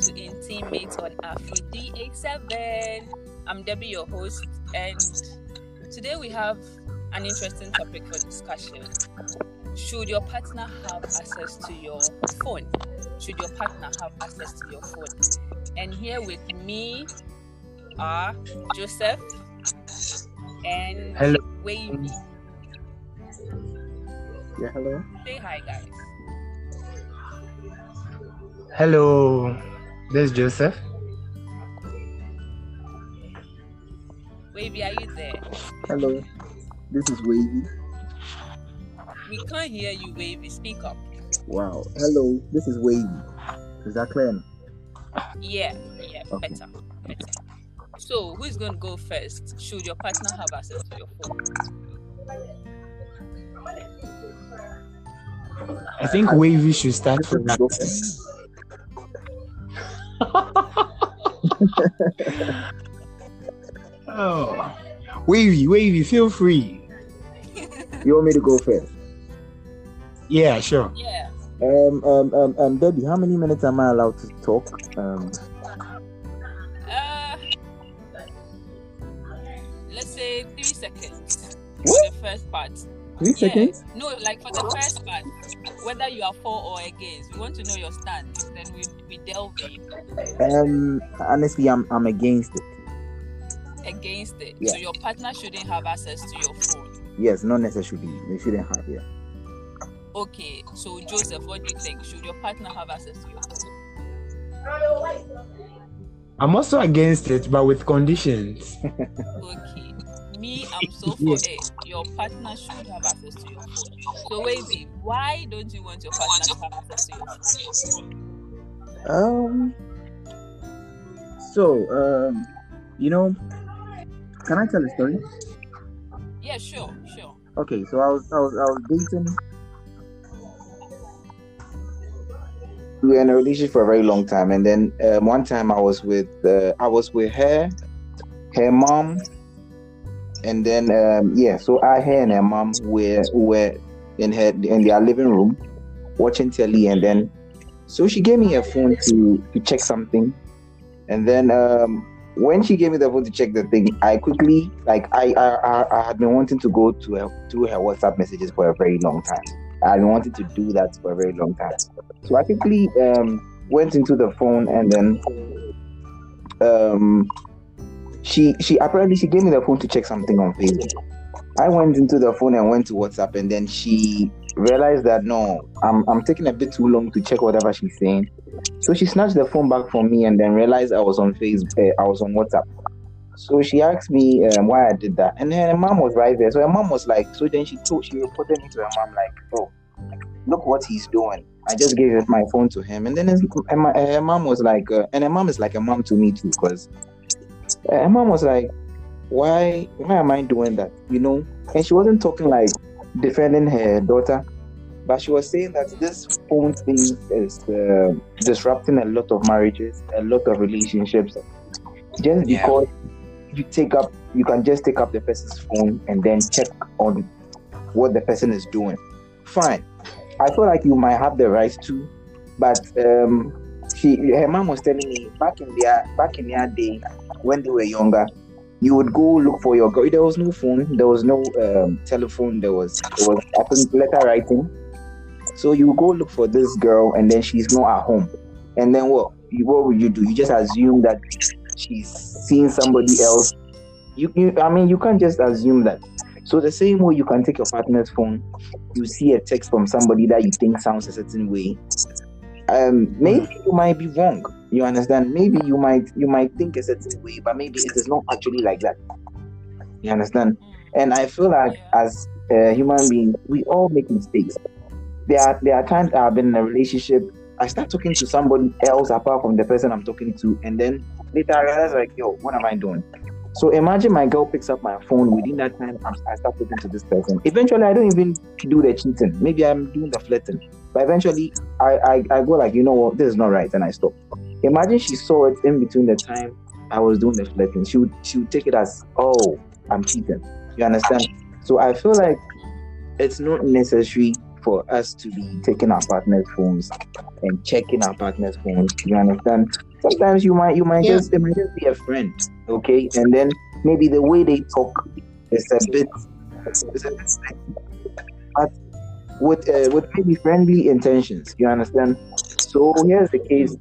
to Intimate on Afro D87. I'm Debbie, your host, and today we have an interesting topic for discussion. Should your partner have access to your phone? Should your partner have access to your phone? And here with me are Joseph and Hello. Wavy. Yeah, hello. Say hi, guys. Hello. This is Joseph. Wavy, are you there? Hello, this is Wavy. We can't hear you, Wavy. Speak up. Wow. Hello, this is Wavy. Is that clear? Yeah, yeah, Okay. better, better. So, who is going to go first? Should your partner have access to your phone? I think Wavy should start from go first. Oh. Wavy, Wavy, feel free. You want me to go first? Yeah, sure. Yeah. Um, um, um, um, Debbie, how many minutes am I allowed to talk? Um, Uh, let's say three seconds. What? The first part. three Yeah. seconds? No, like for the first part, whether you are for or against, we want to know your stance. Then we we delve in Um, honestly, I'm, I'm against it. against it. Yeah. So your partner shouldn't have access to your phone. Yes, not necessarily. They shouldn't have. Yeah. Okay. So Joseph, what do you think? Should your partner have access to your phone? I'm also against it, but with conditions. Okay. Me, I'm so for it. Your partner should have access to your phone. So, Wavy, why don't you want your partner to have access to your phone? Um. So, um, you know, can I tell a story? Yeah, sure, sure. Okay, so I was I was I was dating. We were in a relationship for a very long time, and then um, one time I was with uh, I was with her, her mom, and then um, yeah, so I, her, and her mom were were in her in their living room watching telly, and then so she gave me a phone to to check something, and then um, when she gave me the phone to check the thing, I quickly like I I, I, I had been wanting to go to her to her WhatsApp messages for a very long time. I wanted to do that for a very long time. So I quickly um, went into the phone and then um, she she apparently she gave me the phone to check something on Facebook. I went into the phone and went to WhatsApp and then she realized that no, I'm I'm taking a bit too long to check whatever she's saying. So she snatched the phone back from me and then realized I was on Facebook. Uh, I was on WhatsApp. So she asked me um, why I did that, and then her mom was right there. So her mom was like, so then she told she reported me to her mom like, oh, look what he's doing. I just gave my phone to him, and then his, her, mom was like, uh, and her mom is like a mom to me too, because her mom was like, why why am I doing that? You know, and she wasn't talking like defending her daughter, but she was saying that this phone thing is uh, disrupting a lot of marriages, a lot of relationships, just Yeah. because you take up, you can just take up the person's phone and then check on what the person is doing. Fine, I feel like you might have the right to, but um, she, her mom was telling me back in their back in their day when they were younger, you would go look for your girl. There was no phone, there was no um, telephone, there was it was I think letter writing. So you go look for this girl, and then she's not at home. And then what? What would you do? You just assume that she's seeing somebody else. You, you, I mean, you can't just assume that. So the same way you can take your partner's phone, you see a text from somebody that you think sounds a certain way. Um, maybe you might be wrong. You understand? Maybe you might you might think a certain way, but maybe it is not actually like that. You understand? Mm. And I feel like as a human being, we all make mistakes. There are there are times I've been in a relationship. I start talking to somebody else apart from the person I'm talking to, and then later I realize like, yo, what am I doing? So imagine my girl picks up my phone within that time. I'm, I start talking to this person. Eventually, I don't even do the cheating. Maybe I'm doing the flirting, but eventually, I, I I go like, you know what, this is not right, and I stop. Imagine she saw it in between the time I was doing the flirting. She would she would take it as, oh, I'm cheating. You understand? So I feel like it's not necessary for us to be taking our partner's phones and checking our partner's phones. You understand? Sometimes you might you might Yeah. just it might just be a friend, okay? And then maybe the way they talk is a bit, is a bit but with uh, with maybe friendly intentions. You understand? So here's the case.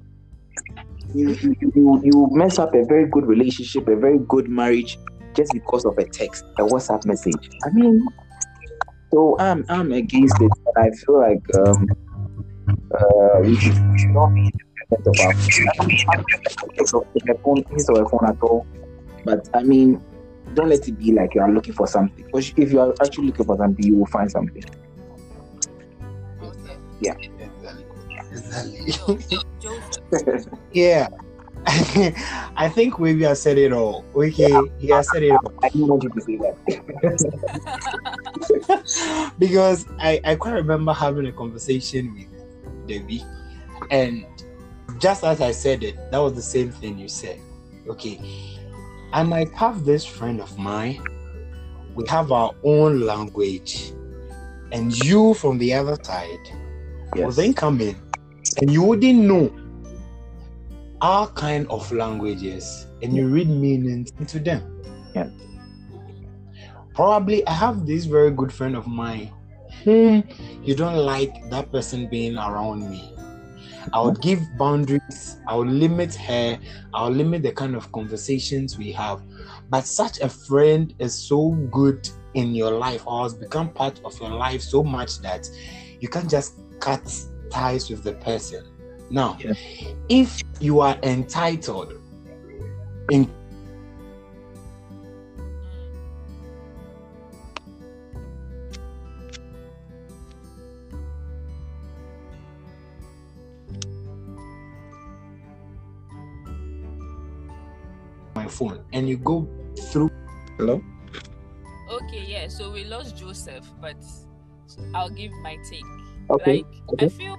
You, you, you, you mess up a very good relationship, a very good marriage, just because of a text, a WhatsApp message. I mean, so I'm I'm against it, and I feel like um, uh, we, should, we should not be independent of our I mean, I'm not phone, use of a phone at all. But I mean, don't let it be like you are looking for something. Because if you are actually looking for something, you will find something. Okay. Exactly. So, Joseph, yeah. I think maybe I said it all. Okay, he has said it all. I didn't want you to say that. because I, I quite remember having a conversation with Debbie, and just as I said it, that was the same thing you said. Okay, I might have this friend of mine, we have our own language, and you from the other side will Yes. then come in, and you wouldn't know our kind of languages, and you read meanings into them. Yeah. Probably, I have this very good friend of mine whom you don't like that person being around me. I would give boundaries, I would limit her, I would limit the kind of conversations we have. But such a friend is so good in your life or has become part of your life so much that you can't just cut ties with the person. Now, Yeah. if you are entitled in my phone and you go through Hello? okay, yeah. So we lost Joseph, but I'll give my take. Okay. Like okay. I feel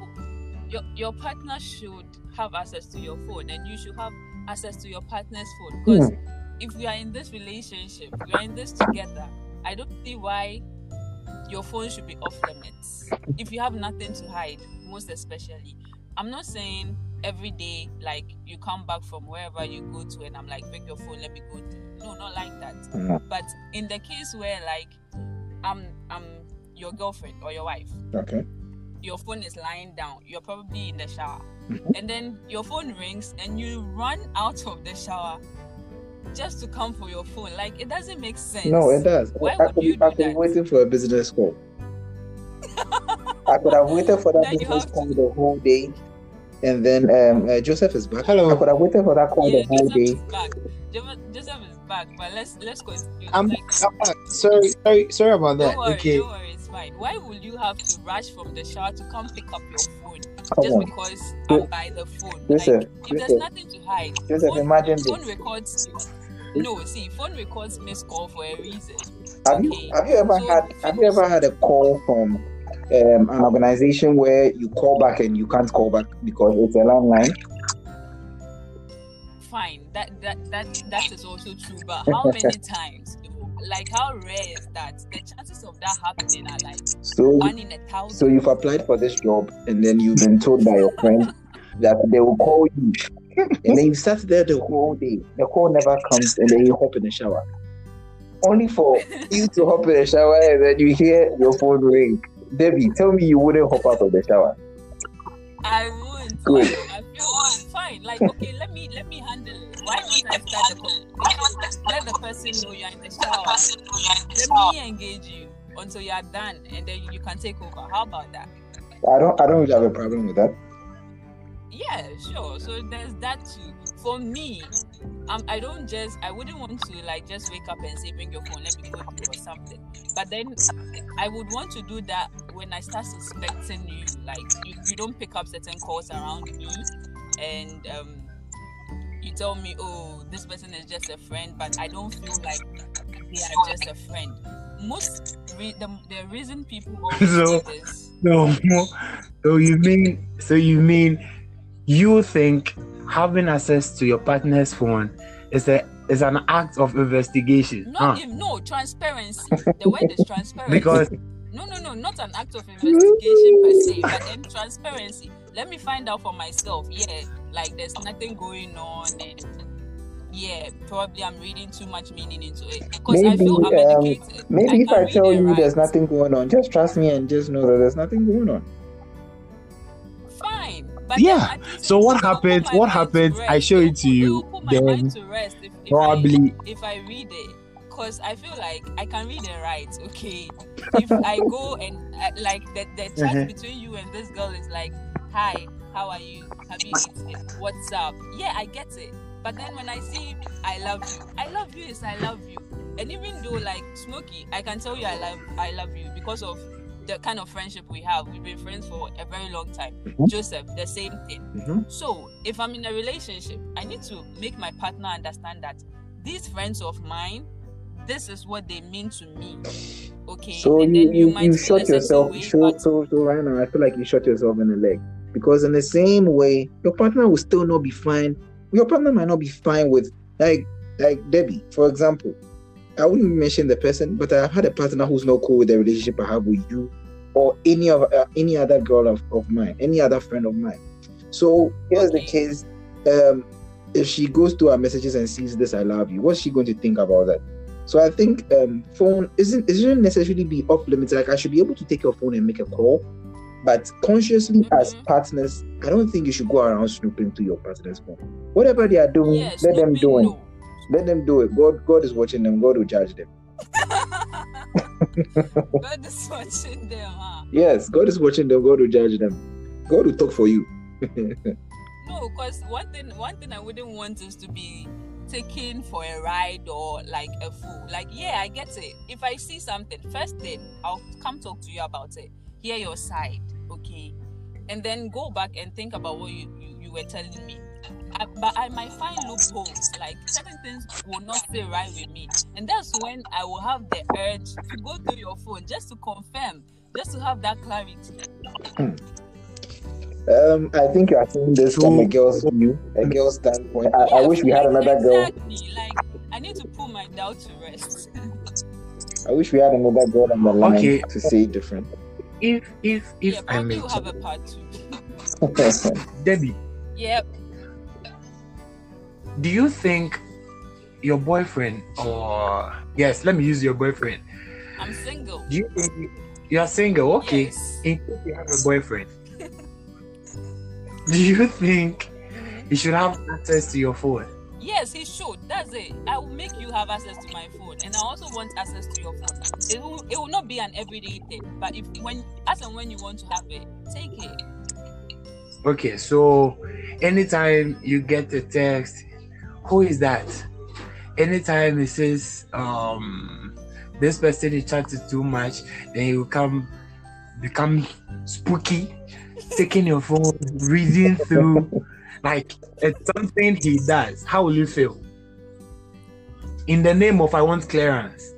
your your partner should have access to your phone, and you should have access to your partner's phone. Because if we are in this relationship, we are in this together. I don't see why your phone should be off limits. If you have nothing to hide, most especially. I'm not saying every day like you come back from wherever you go to and I'm like bring your phone, let me go to no, not like that. Mhm. But in the case where like I'm I'm your girlfriend or your wife Okay. Your phone is lying down, you're probably in the shower, Mhm. and then your phone rings and you run out of the shower just to come for your phone. Like it doesn't make sense. No, it does. Why I would could, you I do could be that? waiting for a business call. I could have waited for that Then business have call the whole day, and then um, uh, Joseph is back. Hello. I could have waited for that call Yeah, the whole Joseph day. is back. Joseph, Joseph is back, but let's let's continue. I'm, like, I'm- sorry sorry sorry about that don't worry, okay don't worry, it's fine. Why would you have to rush from the shower to come pick up your phone Come just on, because I'm by the phone? Joseph, like, if there's nothing to hide, Joseph, phone, imagine phone this. records. No, see, phone records missed call for a reason. Have you have you ever so had have you- you ever had a call from um, an organization where you call back and you can't call back because it's a landline? fine that that that that is also true but how many times? Like how rare is that the chances of that happening are like So one in a thousand so you've applied for this job and then you've been told by your friend that they will call you, and then you sat there the whole day. The call never comes, and then you hop in the shower. Only for you to hop in the shower and then you hear your phone ring. Debbie, tell me you wouldn't hop out of the shower. i won't Good. i feel fine like okay let me let me handle it why don't i start the conversation let the person know you're in the shower? let me engage you until you're done and then you can take over. How about that? I don't I don't really have a problem with that. yeah sure. So there's that too. For me um, i don't just i wouldn't want to like just wake up and say bring your phone let me go do or something. But then i would want to do that when i start suspecting you. Like you, you don't pick up certain calls around me and um you tell me oh this person is just a friend but i don't feel like they are just a friend most re- the, the reason people So- No, no. So you mean so you mean you think having access to your partner's phone is a is an act of investigation? Not huh? no transparency. The word is transparency. Because No, no, no, not an act of investigation per se, but then transparency. Let me find out for myself. Yeah, like there's nothing going on, and yeah, probably I'm reading too much meaning into it because I Maybe, feel I'm um, educated. Maybe if I tell you write. there's nothing going on, just trust me and just know that there's nothing going on. fine. But Yeah, then so what will happens- what mind happens, I show It it to you, It put my then to rest if, if I Probably if I read it. Cause I feel like I can read and write. Okay, if I go and uh, like the the chat Mhm. between you and this girl is like, "Hi, how are you? Have you eaten? What's up?" Yeah, I get it. But then when I see "I love you," I love you is I love you. And even though like Smokey, I can tell you I love I love you because of the kind of friendship we have. We've been friends for a very long time. Mhm. Joseph, the same thing. Mhm. So, if I'm in a relationship, I need to make my partner understand that these friends of mine, this is what they mean to me. Okay. So and you then you, might you shot yourself. way, So, so so right now, I feel like you shot yourself in the leg because in the same way, your partner will still not be fine. Your partner might not be fine with like like Debbie, for example. I wouldn't mention the person, but I've had a partner who's not cool with the relationship I have with you or any of uh, any other girl of, of mine, any other friend of mine. So here's the case. Um, if she goes to her messages and sees this, I love you, what's she going to think about that? So I think um, phone isn't it shouldn't necessarily be off limits. Like I should be able to take your phone and make a call, but consciously as Mhm. partners, I don't think you should go around snooping to your partner's phone. Whatever they are doing, let them do it. no. Let them do it. God, God is watching them. God will judge them. God is watching them, huh? Yes, God is watching them. God will judge them. God will talk for you. No, because one thing one thing I wouldn't want is to be taken for a ride or like a fool. Like, yeah, I get it. If I see something, first thing, I'll come talk to you about it. Hear your side, okay? And then go back and think about what you, you, you were telling me. I, but I might find loopholes, like certain things will not stay right with me. And that's when I will have the urge to go through your phone just to confirm, just to have that clarity. Um, I think you are saying this from a girl's view, a girl's standpoint. I, I wish we had like, another girl. Exactly. Like I need to put my doubt to rest. I wish we had another girl on the line Okay. to say it different. If if if yeah, I probably may, we'll have a part two. Debbie, Yep. do you think your boyfriend or yes, let me use your boyfriend. I'm single. Do you think you are single? Okay. Yes. In case you have a boyfriend, do you think Mhm. he should have access to your phone? Yes, he should. That's it. I will make you have access to my phone, and I also want access to your phone. It will. It will not be an everyday thing, but if when as and when you want to have it, take it. Okay, so anytime you get a text, who is that? Anytime it says um this person is chatting too much, then you come become spooky, taking your phone, reading through like it's something he does. How will you feel? In the name of I want clearance.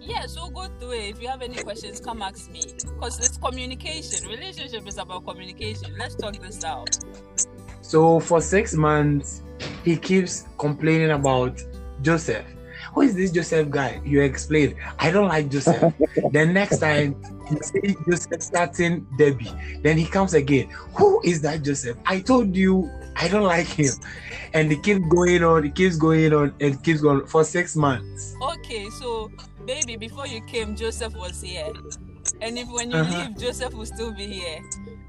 Yeah, so go through it. If you have any questions, come ask me. Because it's communication. Relationship is about communication. Let's talk this out. So for six months, he keeps complaining about Joseph. Who is this Joseph guy? You explain. I don't like Joseph. then next time, you see Joseph starting Debbie. Then he comes again. Who is that Joseph? I told you I don't like him. And it keeps going on, it keeps going on, and keeps going for six months. Okay, so baby, before you came, Joseph was here. And if when you Uh-huh. leave, Joseph will still be here.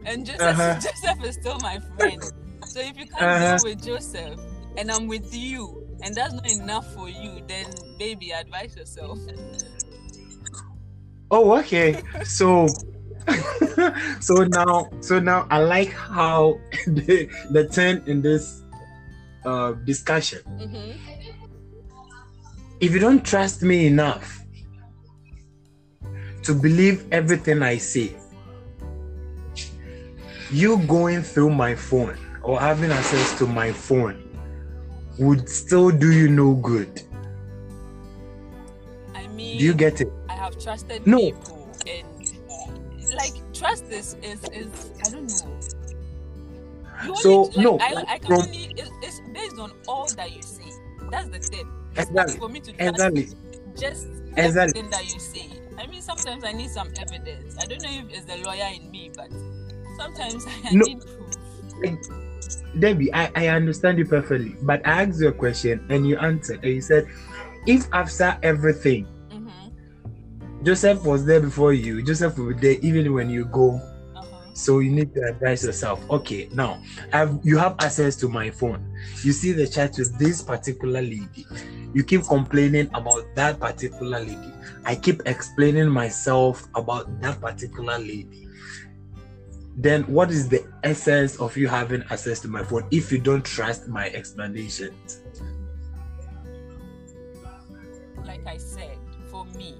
And Joseph, Uh-huh. Joseph is still my friend. So if you can't Uh-huh. deal with Joseph and I'm with you, and that's not enough for you, then baby, advise yourself. Oh, okay. So so now so now I like how the, the turn in this uh discussion. hmm if you don't trust me enough to believe everything I say, you going through my phone or having access to my phone would still do you no good. I mean, Do you get it? I have trusted No. people, and like trust is is is I don't know. You So, only, like, no, I, I can from- only it's, it's based on all that you say. That's the thing. Exactly. For me to trust Exactly. just Exactly. everything that you say. I mean, sometimes I need some evidence. I don't know if it's the lawyer in me, but sometimes I No. need proof. Debbie, I, I understand you perfectly, but I asked you a question and you answered. And you said, if after everything, Mm-hmm. Joseph was there before you, Joseph will be there even when you go. Uh-huh. So you need to advise yourself. Okay, now have you have access to my phone. You see the chat with this particular lady. You keep complaining about that particular lady. I keep explaining myself about that particular lady. Then what is the essence of you having access to my phone if you don't trust my explanations? Like I said, for me,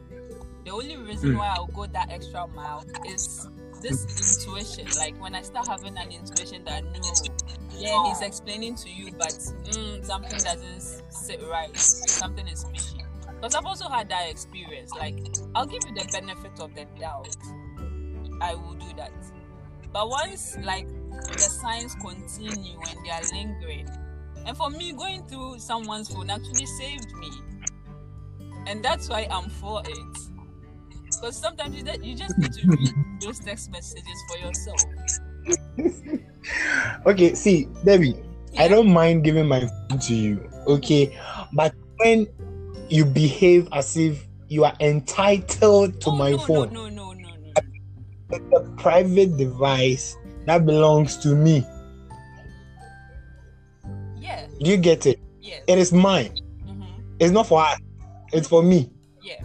the only reason Mm. why I'll go that extra mile is this intuition. Like when I start having an intuition that no, yeah, he's explaining to you, but mm, something doesn't sit right. Something is fishy. Because I've also had that experience. Like I'll give you the benefit of the doubt. I will do that. But once like the signs continue and they are lingering, and for me, going through someone's phone actually saved me, and that's why I'm for it. Because sometimes you, just need to read those text messages for yourself. Okay, see, Debbie, I don't mind giving my phone to you, okay? But when you behave as if you are entitled to Oh, my no, phone, no, no, no. It's a private device that belongs to me. Yeah, Do you get it? yes. It is mine. hmm It's not for us. It's for me. Yeah.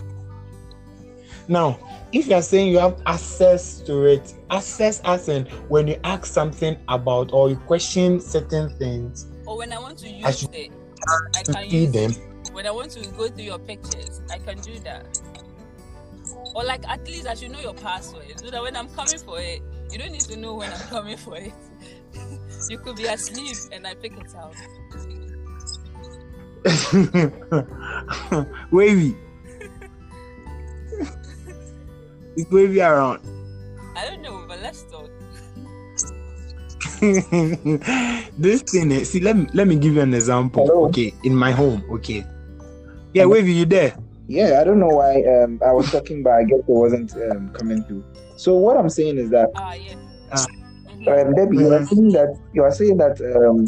Now, if you are saying you have access to it, access as in when you ask something about or you question certain things, Or when I want to use I should- it, I can see use them. When I want to go through your pictures, I can do that. Or like at least I should know your password so that when I'm coming for it, you don't need to know when I'm coming for it. you could be asleep and I pick it out. wavy. it's wavy around. I don't know, but let's talk. this thing, eh, see, let me let me give you an example. Hello? Okay, in my home. Okay. Yeah, Hello? wavy, you there? Yeah, I don't know why um, I was talking, but I guess it wasn't um, coming through. So what I'm saying is that Ah, yeah. Ah. Mhm. um, Debbie, you are saying that you are saying that um,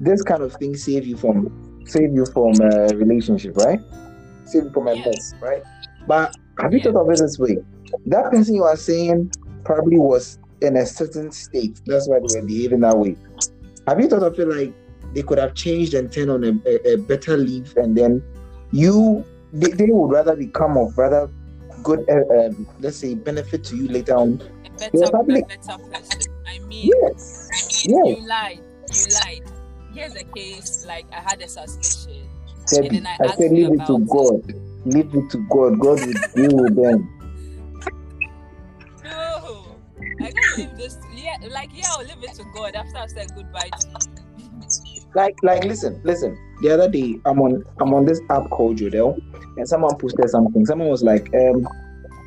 this kind of thing save you from save you from a relationship, right? Save you from a mess, right? But have you Yeah. thought of it this way? That person you are saying probably was in a certain state. That's why they were behaving that way. Have you thought of it like they could have changed and turned on a, a, a better leaf, and then you they, they would rather become of rather good, uh, um, let's say, benefit to you later on. A better, Yeah, a better person. I mean, Yes, yes. you lied. You lied. Here's a case like I had a suspicion. Debbie, then I I said leave it to God. Leave it to God. God will deal with them. No, I can't leave this. Yeah, like yeah, I'll leave it to God after I've said goodbye to you. Like, like, listen, listen. The other day, I'm on, I'm on this app called Jodel, and someone posted something. Someone was like, um,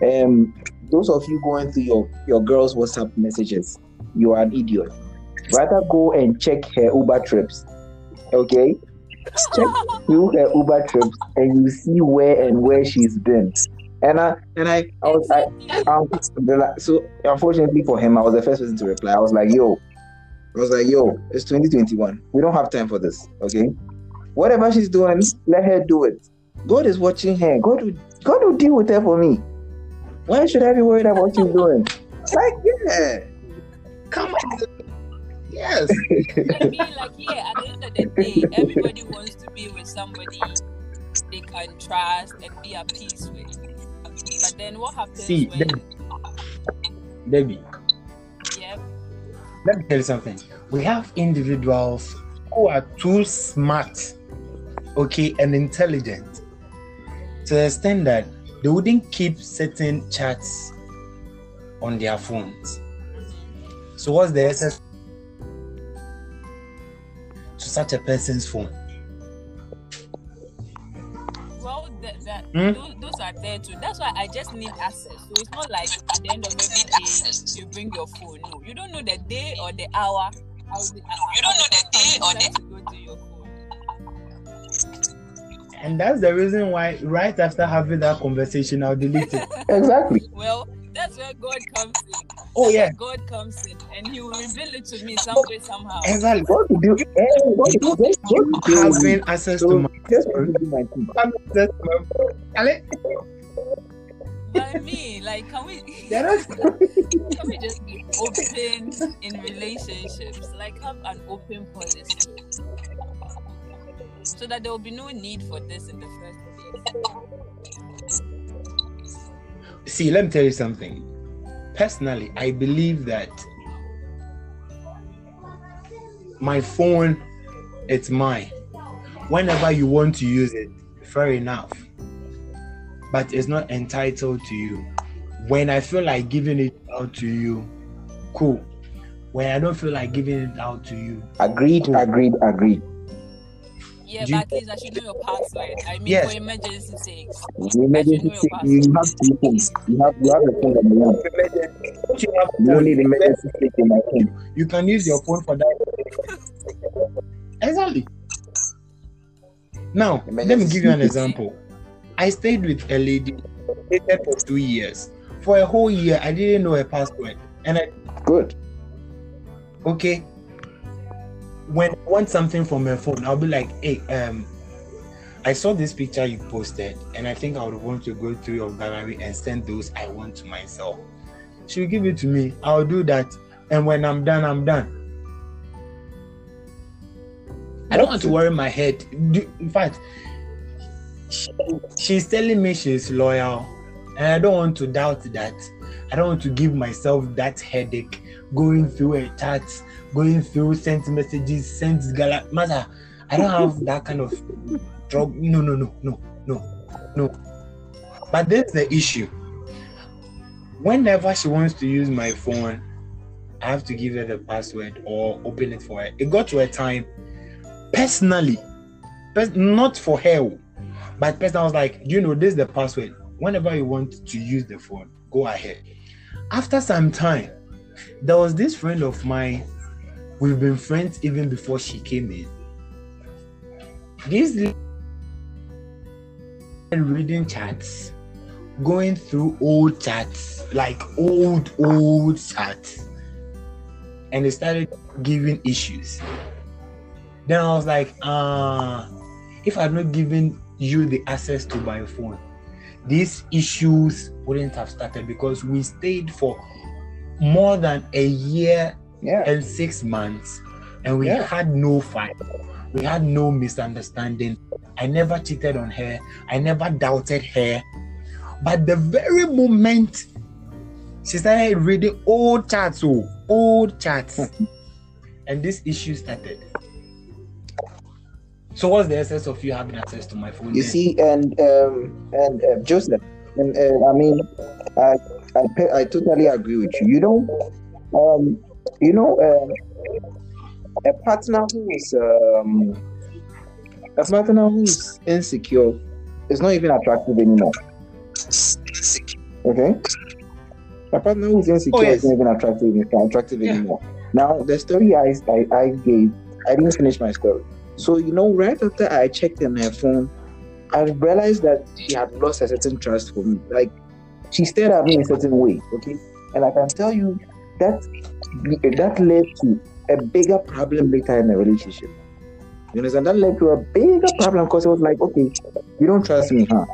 um, those of you going through your your girl's WhatsApp messages, you are an idiot. Rather go and check her Uber trips. Okay, check through her Uber trips, and you see where and where she's been. And I, and I, I was, Exactly. um, so unfortunately for him, I was the first person to reply. I was like, "Yo," I was like, "Yo, it's 2021. We don't have time for this. Okay, whatever she's doing, let her do it. God is watching her. God will, God will deal with her for me. Why should I be worried about what she's doing? Like, yeah, Come on. Yes. I mean, like, yeah, at the end of the day, everybody wants to be with somebody they can trust and be at peace with. But then what happens See, when, Debbie, Debbie, yeah, let me tell you something. We have individuals who are too smart, okay, and intelligent to the extent that they wouldn't keep certain chats on their phones. So, what's the essence to such a person's phone? That, that Hmm? those, those are there too. That's why I just need access. So it's not like at the end of every day you bring your phone. No, you don't know the day or the hour. I'll be, You don't know the day or the- to go to your phone. And that's the reason why, right after having that conversation, I'll delete it. Exactly. Well, that's where God comes in. Oh, That's yeah. God comes in, and He will reveal it to me some way, somehow. Exactly. What to do? eh, what to do? Just- You do- having access to my just to do my thing. having access to my phone. Ale, But I mean, like, can we? there is- Can we just be open in relationships? Like have an open policy. So that there will be no need for this in the first place. See, let me tell you something. Personally, I believe that my phone, it's mine. Whenever you want to use it, fair enough. But it's not entitled to you. When I feel like giving it out to you, cool. When I don't feel like giving it out to you, Agreed, agreed, agreed. Yeah, Do you- but at least I should know your password. I mean Yes. for emergency sakes. You emergency know you have two phones. You have you have the phone that you want. You don't need emergency sake in my phone. you can use your phone for that. Exactly. Now, let me give you an example. I stayed with a lady dated for two years. For a whole year, I didn't know her password. And I, Good. okay, when I want something from her phone, I'll be like, hey, um, I saw this picture you posted, and I think I would want to go through your gallery and send those I want to myself. She'll give it to me. I'll do that. And when I'm done, I'm done. I don't want to worry my head. In fact, she- she's telling me she's loyal, and I don't want to doubt that. I don't want to give myself that headache going through a chat, going through sent messages, sent gala. Mother, I don't have that kind of drug. No, no, no, no, no, no. But that's the issue. Whenever she wants to use my phone, I have to give her the password or open it for her. It got to a time, personally, pers- not for her, but personally, I was like, you know, this is the password. Whenever you want to use the phone, go ahead. After some time, there was this friend of mine. We've been friends even before she came in. This reading chats, going through old chats, like old, old chats, and they started giving issues. Then I was like, ah, if I had not given you the access to my phone, these issues wouldn't have started because we stayed for more than a year Yeah. and six months and we Yeah. had no fight. We had no misunderstanding. I never cheated on her. I never doubted her. But the very moment she started reading old chats oh old chats hmm. and this issue started so what's the essence of you having access to my phone You then? see, and um, and uh, Joseph, and uh, I mean, I I, I totally agree with you. You know, um, you know, um, a partner who is um, a partner who is insecure is not even attractive anymore. Okay, a partner who is insecure Oh, yes. is not even attractive attractive Yeah. anymore. Now, the story I, I I gave, I didn't finish my story. So you know, right after I checked in her phone, I realized that she had lost a certain trust for me. Like she stared at me in a certain way. Okay, and I can tell you that that led to a bigger problem later in the relationship. You understand? That led to a bigger problem because it was like, okay, you don't trust me, huh?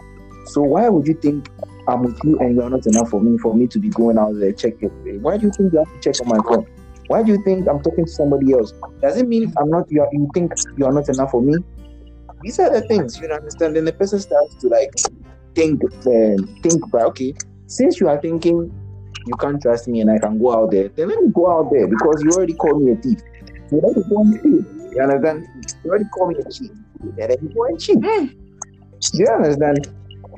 So why would you think I'm with you and you're not enough for me for me to be going out there checking? Why do you think you have to check on my phone? Why do you think I'm talking to somebody else? Does it mean I'm not? You, you think you are not enough for me? These are the things you don't understand. Then the person starts to like think, uh, think, but okay, since you are thinking you can't trust me and I can go out there, then let me go out there because you already called me a thief. You let me go and cheat. You understand? You already called me a cheat. Then let me go and cheat. You understand?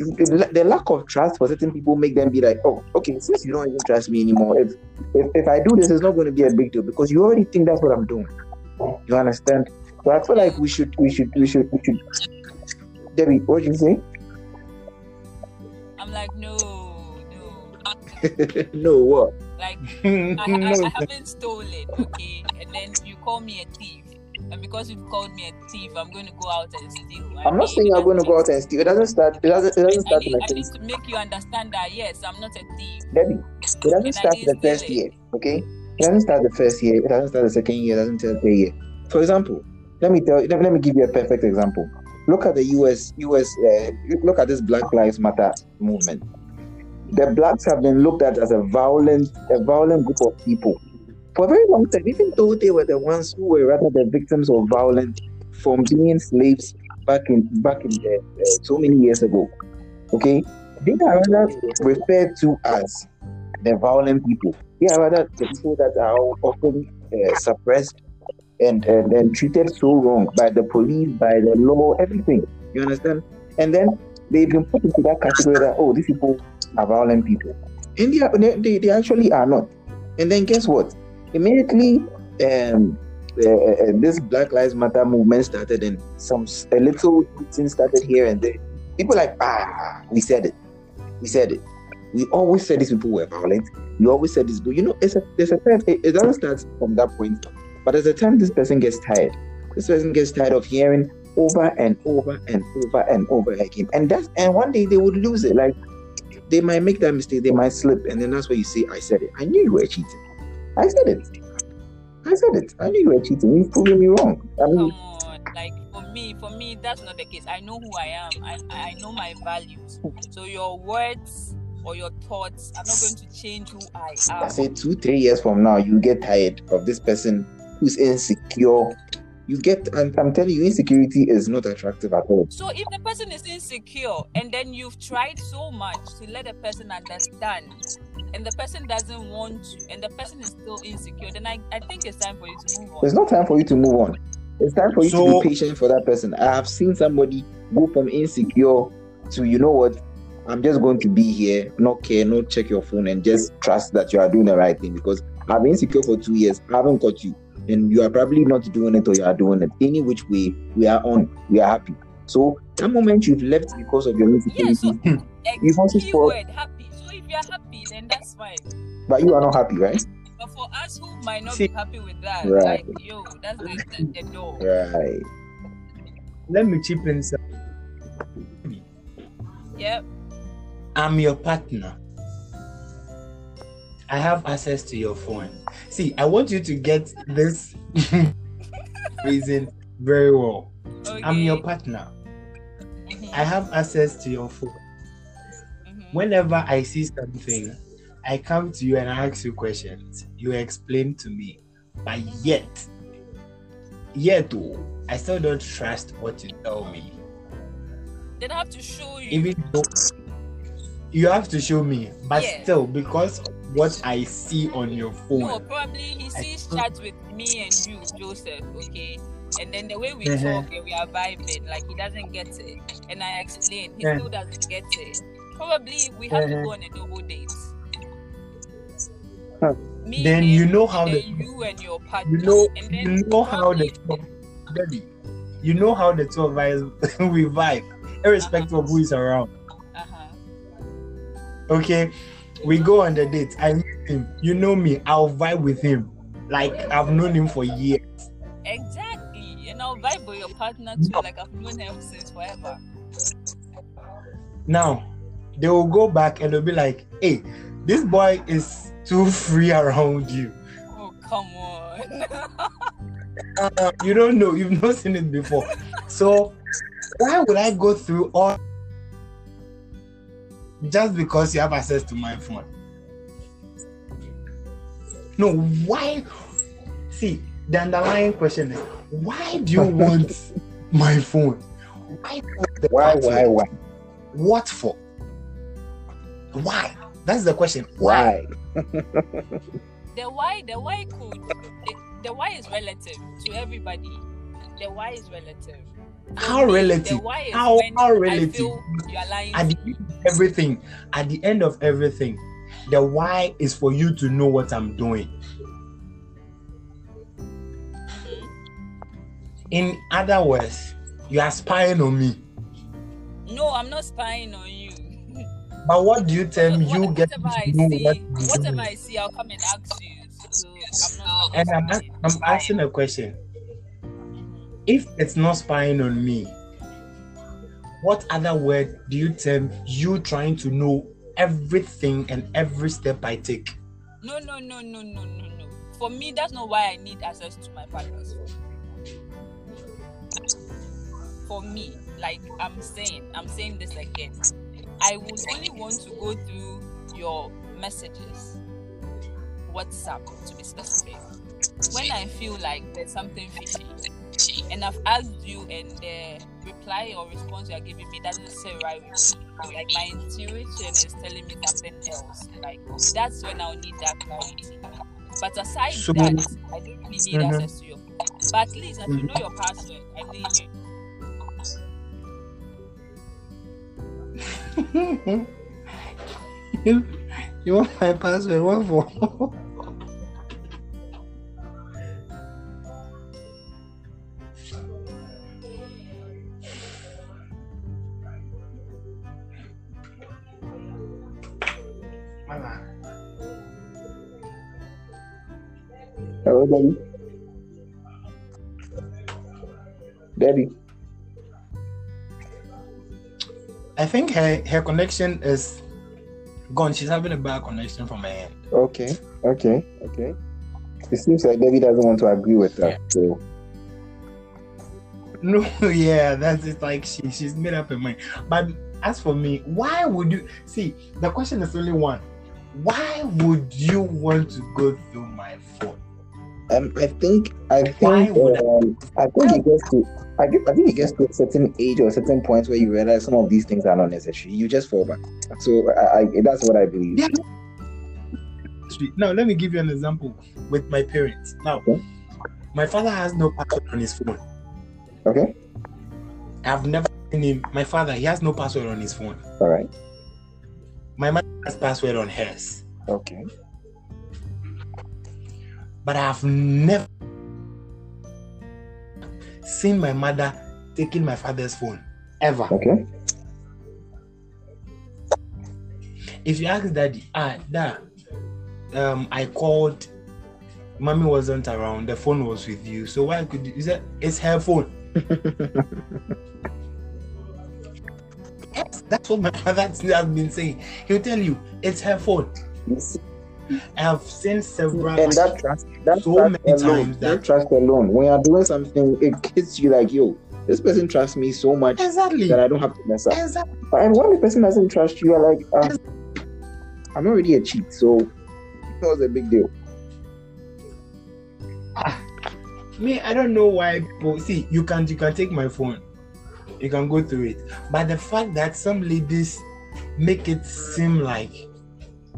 The, the lack of trust for certain people make them be like, oh, okay, since you don't even trust me anymore, if if, if I do this, it's not going to be a big deal because you already think that's what I'm doing. You understand? So I feel like we should, we should, we should, we should. Debbie, what did you say? I'm like, no, no. no, what? Like I, I, No, I haven't stolen, okay? And then you call me a thief. And because you've called me a thief, I'm going to go out and steal. I I'm not saying I'm going to go out and steal. It doesn't start. It doesn't. It doesn't I start need, in I need to make you understand that yes, I'm not a thief. Debbie, it doesn't And start the first steal year. Okay, it doesn't start the first year. It doesn't start the second year. It doesn't start the third year. For example, let me tell. Let me, let me give you a perfect example. Look at the U.S. U.S. Uh, look at this Black Lives Matter movement. The blacks have been looked at as a violent, a violent group of people for a very long time. Even though they were the ones who were rather the victims of violence from being slaves back in back in the, uh, so many years ago. Okay, they are rather referred to as the violent people. They are rather the people that are often uh, suppressed and, and and treated so wrong by the police, by the law, everything. You understand? And then they've been put into that category that oh, these people are violent people. And they, they- they actually are not. And then guess what? Immediately, um, uh, uh, this Black Lives Matter movement started, and some a little thing started here and there. People like ah, we said it, we said it. We always said these people were violent. We always said this, but you know, it's a there's a time. It, it doesn't start from that point, but there's a time this person gets tired. This person gets tired of hearing over and over and over and over again, and that's and one day they would lose it. Like they might make that mistake, they might slip, and then that's where you say, "I said it. I knew you were cheating. I said it. I said it. I knew you were cheating. You've proven me wrong. I mean, Come on, like for me, for me, that's not the case. I know who I am. I, I know my values. So your words or your thoughts are not going to change who I am. I say two, three years from now, you get tired of this person who's insecure. You get, and I'm telling you, insecurity is not attractive at all. So if the person is insecure and then you've tried so much to let the person understand and the person doesn't want to and the person is still insecure, then I, I think it's time for you to move on. There's no time for you to move on. It's time for you So- to be patient for that person. I have seen somebody go from insecure to, you know what, I'm just going to be here, not care, not check your phone, and just trust that you are doing the right thing. Because I've been insecure for two years, I haven't got you, and you are probably not doing it or you are doing it. Any which way we are on, we are happy. So that moment you've left because of your Yeah, insecurity, so You've also key spoiled- happy. So if you're happy, then that's fine. but you are not happy, right? But for us who might not See- be happy with that, Right. like yo, that's the, the, the door. Right. Let me chip in. some- Yep. I'm your partner. I have access to your phone. See, I want you to get this reason very well. Okay. I'm your partner. Mhm, I have access to your phone. Whenever I see something, I come to you and I ask you questions. You explain to me. But yet, yet, oh, I still don't trust what you tell me. Then I have to show you. Even though you have to show me, but Yeah. still, because of what I see on your phone. No, probably he sees chats with me and you, Joseph, okay? And then the way we Uh-huh. talk and we are vibing, like he doesn't get it. And I explain, he Yeah. still doesn't get it. Probably we have to Uh-huh. go on a double date. Huh. Me, Then you know how the you and your partner. you know and then you know how the baby, you know how the two of us we vibe, irrespective of who is around. uh-huh. Okay, we go on the date. I meet him. You know me. I'll vibe with him. Like I've known him for years. Exactly. And I'll vibe with your partner too, No. like I've known him since forever. Now they will go back and they'll be like, "Hey, this boy is too free around you. Oh come on. Uh, you don't know. You've not seen it before. So why would I go through all just because you have access to my phone? No, why? See, the underlying question is why do you want my phone? Why? Why, why, why? What for? Why? That's the question. Why? the why the why could the, the why is relative to everybody. The why is relative. For How me, relative? Why is How- how relative? you are lying. At the end of everything, at the end of everything, the why is for you to know what I'm doing. Mhm. In other words, you are spying on me. No, I'm not spying on you. But what do you tell me? You get whatever I to know see, what I'm whatever doing. I see, I'll come and ask you. So I'm not. Oh, and I'm, spying. I'm asking a question. Mm-hmm. if it's not spying on me, what other word do you term you trying to know everything and every step I take? No, no, no, no, no, no, no. For me, that's not why I need access to my partner's phone. For me, like I'm saying, I'm saying this again. I would only want to go through your messages, WhatsApp to be specific, when I feel like there's something fishy. And I've asked you, and the reply or response you are giving me doesn't say right with me. Like my intuition is telling me something else. Like that's when I'll need that clarity. But aside So- that, I don't really need Mhm. access to your. But at least I should know your password. I mean, you, you want my password? What for? Hello, Debbie. Debbie. I think her her connection is gone. She's having a bad connection from her end. Okay. Okay. Okay. It seems like Debbie doesn't want to agree with that. So No, yeah, that's it. Like she she's made up her mind. But as for me, why would you see? The question is only one. Why would you want to go through my phone? um, I think I think would I- um, I think it gets to I, get, I think it gets to a certain age or a certain point where you realize some of these things are not necessary. You just fall back. So I, I that's what I believe. Yeah. Now let me give you an example with my parents. Now, Okay. my father has no password on his phone. Okay. I've never seen him. My father, he has no password on his phone. All right. My mother has password on hers. Okay. But I've never seen my mother taking my father's phone. Ever. Okay. If you ask daddy, ah, dad, um, I called, mommy wasn't around, the phone was with you. So why could you? Said, it's her phone. Yes, that's what my father has been saying. He'll tell you, it's her phone. I have seen several. and that trust, that So trust many alone, times that trust alone, when you're doing something, it hits you like, yo, this person trusts me so much exactly. that I don't have to mess up. Exactly. And when the person doesn't trust you, you're like, uh, I'm already a cheat, so it was a big deal. Me, I don't know why people see you can you can take my phone, you can go through it. But the fact that some ladies make it seem like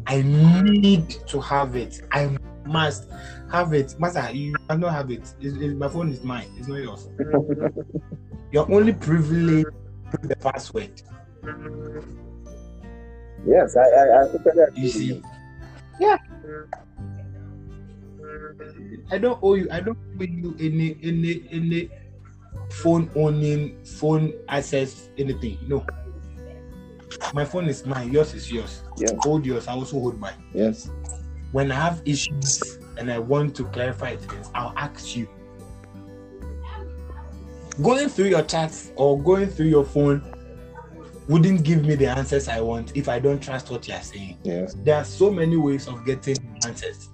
I need to have it, I must have it. Master, you cannot have it. It's, it's- my phone is mine, it's not yours. You're only privileged with the password. Yes, I, I, I totally You see? Yeah. I don't owe you. I don't owe you any any any phone owning, phone access, anything. No. My phone is mine. Yours is yours. Yeah. Hold yours. I also hold mine. Yes. When I have issues and I want to clarify things, I'll ask you. Going through your chats or going through your phone wouldn't give me the answers I want if I don't trust what you're saying. Yes. There are so many ways of getting answers.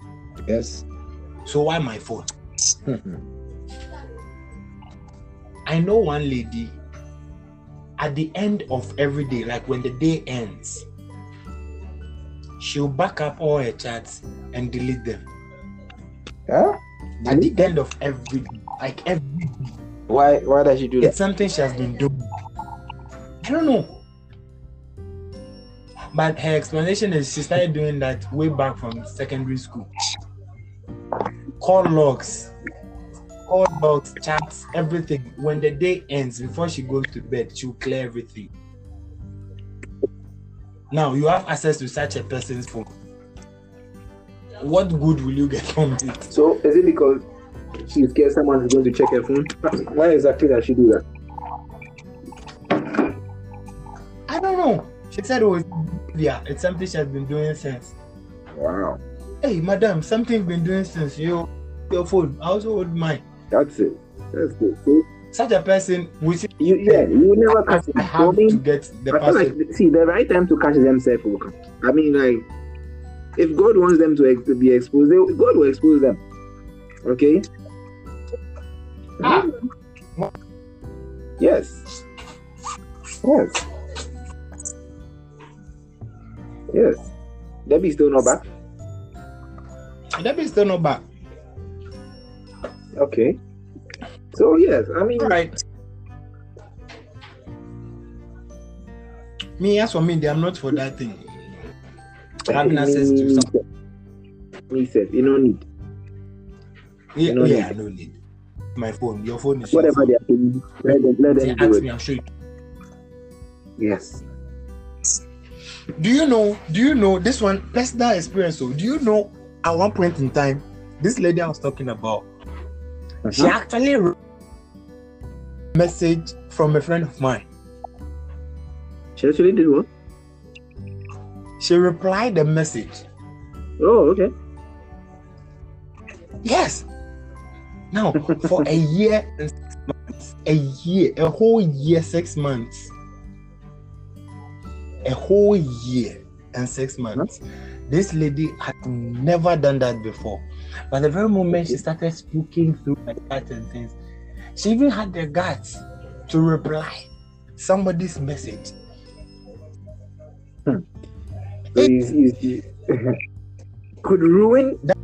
Yes. So why my phone? I know one lady at the end of every day, like when the day ends, she'll back up all her chats and delete them. huh? At the end of every day, like every day. Why? Why does she do that? It's something she has been doing. I don't know. But her explanation is she started doing that way back from secondary school. Call logs, call chats, everything. When the day ends, before she goes to bed, she'll clear everything. Now you have access to such a person's phone. What good will you get from it? So is it because she's scared someone is going to check her phone? Why exactly does she do that? I don't know. She said it was yeah, it's something she has been doing since. Wow, Hey, madam, something you've been doing since you your phone. I also hold mine. That's it. That's it. So such a person will say, You yeah, you never I, catch him. I have me, to get the I person. like see the right time to catch themselves will come. I mean, like if God wants them to, ex- to be exposed, they, God will expose them. Okay. Ah. Yes. Yes. Yes. Debbie's still not back. Be still not back. Okay. So yes, I mean, right. Me, as for me, I'm not for that thing. Having access to some, Me said, you don't need yeah, no yeah, need. no need. My phone, your phone is whatever they are doing. Let them, let them ask me, I'm sure. you. Yes. Do you know? Do you know this one personal experience? So, do you know? At one point in time, this lady I was talking about, she Uh-huh. actually wrote a message from a friend of mine. She actually did what? She replied the message. Oh, okay. Yes. Now, for a year and six months, a year, a whole year, six months, a whole year and six months, this lady had never done that before. But the very moment she started speaking through my chat and things, she even had the guts to reply somebody's message. Hmm. He's, he could ruin That